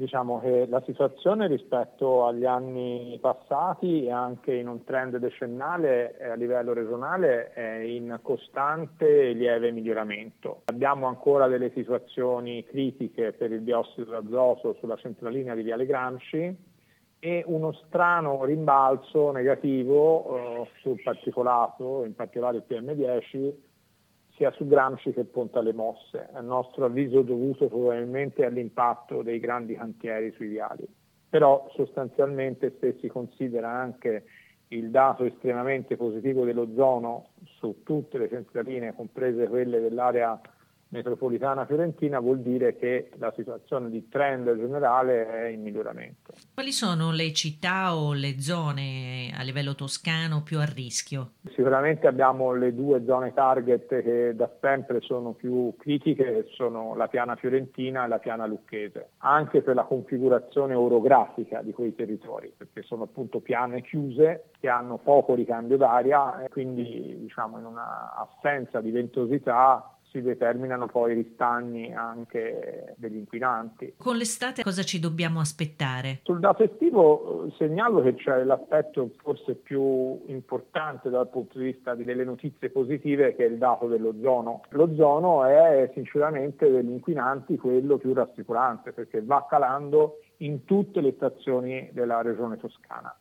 diciamo che la situazione rispetto agli anni passati e anche in un trend decennale a livello regionale è in costante e lieve miglioramento. Abbiamo ancora delle situazioni critiche per il diossido d'azoto sulla centralina di Viale Gramsci e uno strano rimbalzo negativo eh, sul particolato, in particolare il PM10, sia su Gramsci che Ponte alle Mosse, a nostro avviso dovuto probabilmente all'impatto dei grandi cantieri sui viali. Però sostanzialmente se si considera anche il dato estremamente positivo dell'ozono su tutte le centraline, comprese quelle dell'area metropolitana fiorentina vuol dire che la situazione di trend generale è in miglioramento. Quali sono le città o le zone a livello toscano più a rischio? Sicuramente abbiamo le due zone target che da sempre sono più critiche, che sono la piana fiorentina e la piana lucchese, anche per la configurazione orografica di quei territori, perché sono appunto piane chiuse che hanno poco ricambio d'aria e quindi diciamo in una assenza di ventosità si determinano poi ristagni anche degli inquinanti. Con l'estate cosa ci dobbiamo aspettare? Sul dato estivo eh, segnalo che c'è l'aspetto forse più importante dal punto di vista delle notizie positive che è il dato dell'ozono. L'ozono è sinceramente degli inquinanti quello più rassicurante perché va calando in tutte le stazioni della regione toscana.